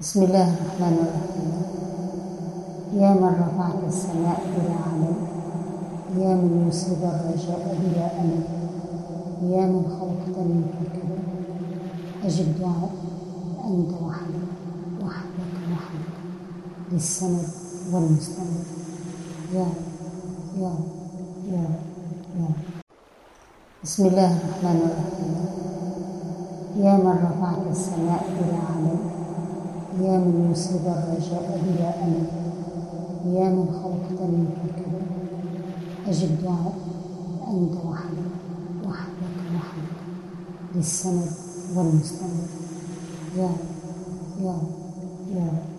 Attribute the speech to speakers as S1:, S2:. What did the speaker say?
S1: بسم الله الرحمن الرحيم. يا من رفعت السماء بلا علم يا من يصيب الرجاء بلا أمل يا من خلقتني في كبر أجب دعاء أنت وحدك وحدك وحدك. للسند والمستند. يا يا يا يا بسم الله الرحمن الرحيم. يا من رفعت السماء بلا علم يا من يصيب الرجاء بلا أمل يا من خلقتني كبر أجب دعاء أنت وحدك. وحدك وحدك. للسند والمستند. يا رب يا رب